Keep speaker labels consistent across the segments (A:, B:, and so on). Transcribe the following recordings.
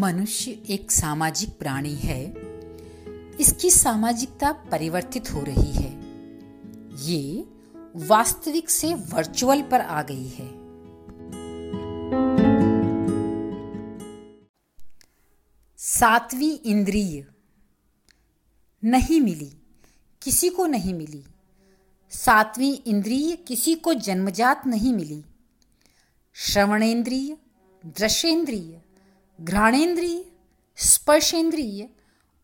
A: मनुष्य एक सामाजिक प्राणी है। इसकी सामाजिकता परिवर्तित हो रही है। ये वास्तविक से वर्चुअल पर आ गई है। सातवीं इंद्रिय। नहीं मिली। किसी को नहीं मिली। सातवीं इंद्रिय किसी को जन्मजात नहीं मिली। श्रवणेन्द्रिय दृश्येंद्रिय घ्राणेन्द्रिय स्पर्शेंद्रिय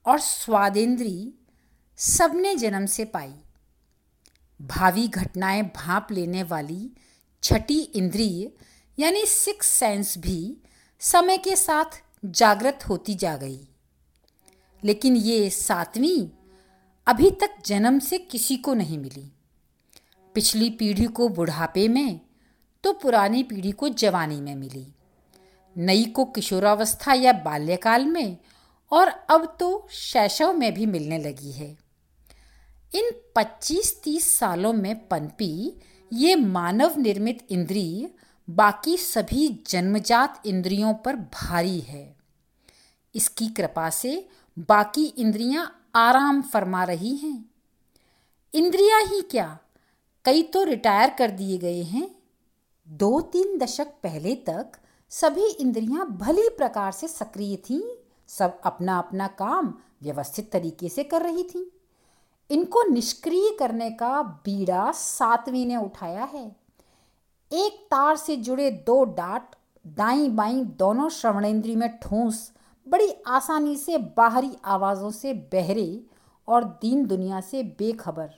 A: और स्वादेंद्रिय सबने जन्म से पाई। भावी घटनाएँ भाप लेने वाली छठी इंद्रिय, यानी सिक्स सेंस भी समय के साथ जागृत होती जा गई। लेकिन ये सातवीं अभी तक जन्म से किसी को नहीं मिली। पिछली पीढ़ी को बुढ़ापे में तो पुरानी पीढ़ी को जवानी में मिली। नई को किशोरावस्था या बाल्यकाल में और अब तो शैशव में भी मिलने लगी है। इन 25-30 सालों में पनपी, ये मानव निर्मित इंद्री बाकी सभी जन्मजात इंद्रियों पर भारी है। इसकी कृपा से बाकी इंद्रियाँ आराम फरमा रही हैं। इंद्रियाँ ही क्या? कई तो रिटायर कर दिए गए हैं। दो तीन दशक पहले तक सभी इंद्रियाँ भली प्रकार से सक्रिय थीं, सब अपना अपना काम व्यवस्थित तरीके से कर रही थीं। इनको निष्क्रिय करने का बीड़ा सातवीं ने उठाया है। एक तार से जुड़े दो डाट दाई बाई दोनों श्रवणेन्द्री में ठूंस, बड़ी आसानी से बाहरी आवाज़ों से बहरे और दीन दुनिया से बेखबर।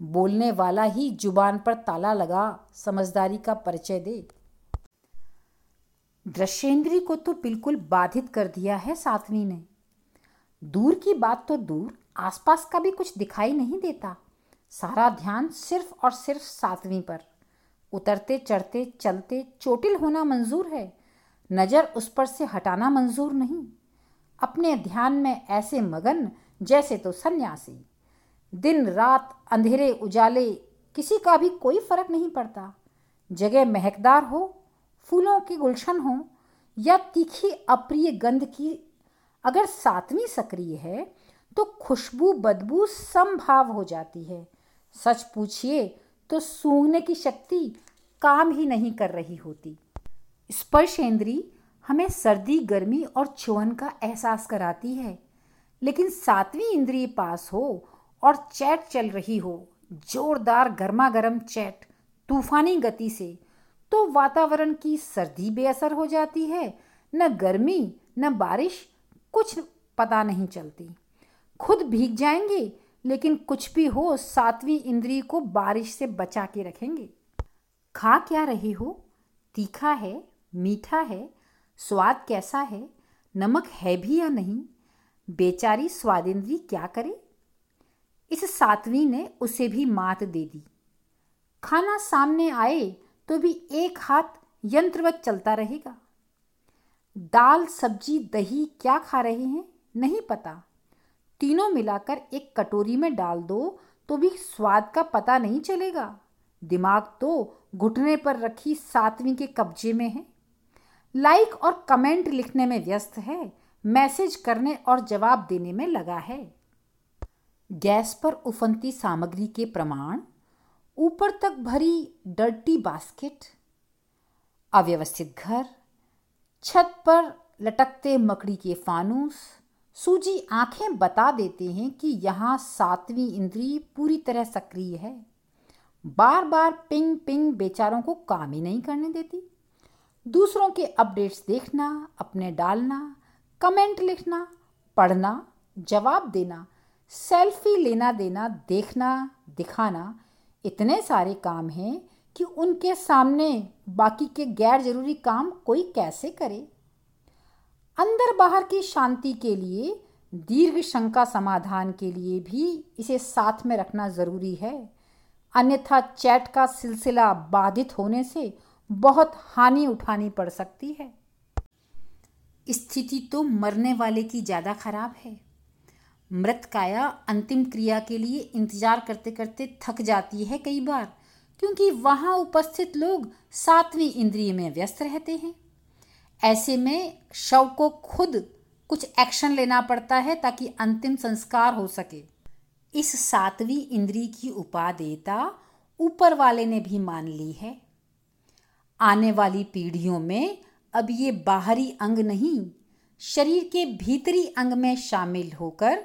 A: बोलने वाला ही ज़ुबान पर ताला लगा समझदारी का परिचय दे। दृश्येंद्री को तो बिल्कुल बाधित कर दिया है सातवीं ने। दूर की बात तो दूर, आसपास का भी कुछ दिखाई नहीं देता। सारा ध्यान सिर्फ़ और सिर्फ़ सातवीं पर। उतरते, चढ़ते, चलते चोटिल होना मंजूर है। नज़र उस पर से हटाना मंजूर नहीं। अपने ध्यान में ऐसे मगन, जैसे तो सन्यासी। दिन, रात, अंधेरे, उजाले, किसी का भी कोई फ़र्क नहीं पड़ता। जगह महकदार हो, फूलों की गुलशन हो या तीखी अप्रिय गंध की अगर सातवीं सक्रिय है तो खुशबू, बदबू संभाव हो जाती है। सच पूछिए तो सूंघने की शक्ति काम ही नहीं कर रही होती। स्पर्श इंद्री हमें सर्दी, गर्मी और चुवन का एहसास कराती है, लेकिन सातवीं इंद्रिय पास हो और चैट चल रही हो, जोरदार गर्मा गर्म चैट, तूफानी गति से तो वातावरण की सर्दी बेअसर हो जाती है। न गर्मी, न बारिश, कुछ पता नहीं चलती। खुद भीग जाएँगे, लेकिन कुछ भी हो, सातवीं इंद्री को बारिश से बचा के रखेंगे। खा क्या रहे हो? तीखा है, मीठा है, स्वाद कैसा है, नमक है भी या नहीं? बेचारी स्वादिंद्री क्या करे? इस सातवीं ने उसे भी मात दे दी। खाना सामने आए तो भी एक हाथ यंत्रवत चलता रहेगा। दाल, सब्ज़ी, दही क्या खा रहे हैं? नहीं पता। तीनों मिलाकर एक कटोरी में डाल दो तो भी स्वाद का पता नहीं चलेगा। दिमाग तो घुटने पर रखी सातवीं के कब्जे में है। लाइक और कमेंट लिखने में व्यस्त है। मैसेज करने और जवाब देने में लगा है। गैस पर उफनती सामग्री के प्रमाण ऊपर तक भरी डर्टी बास्केट, अव्यवस्थित घर, छत पर लटकते मकड़ी के फानूस, सूजी आँखें बता देते हैं कि यहाँ सातवीं इंद्री पूरी तरह सक्रिय है। बार बार पिंग पिंग बेचारों को काम ही नहीं करने देती। दूसरों के अपडेट्स देखना, अपने डालना, कमेंट लिखना, पढ़ना, जवाब देना, सेल्फी लेना देना, देखना, दिखाना इतने सारे काम हैं कि उनके सामने बाकी के गैर ज़रूरी काम कोई कैसे करे? अंदर बाहर की शांति के लिए, दीर्घ शंका समाधान के लिए भी इसे साथ में रखना ज़रूरी है। अन्यथा चैट का सिलसिला बाधित होने से बहुत हानि उठानी पड़ सकती है। स्थिति तो मरने वाले की ज़्यादा खराब है। मृत काया अंतिम क्रिया के लिए इंतज़ार करते करते थक जाती है कई बार, क्योंकि वहाँ उपस्थित लोग सातवीं इंद्रिय में व्यस्त रहते हैं। ऐसे में शव को खुद कुछ एक्शन लेना पड़ता है ताकि अंतिम संस्कार हो सके। इस सातवीं इंद्री की उपादेयता ऊपर वाले ने भी मान ली है। आने वाली पीढ़ियों में अब ये बाहरी अंग नहीं, शरीर के भीतरी अंग में शामिल होकर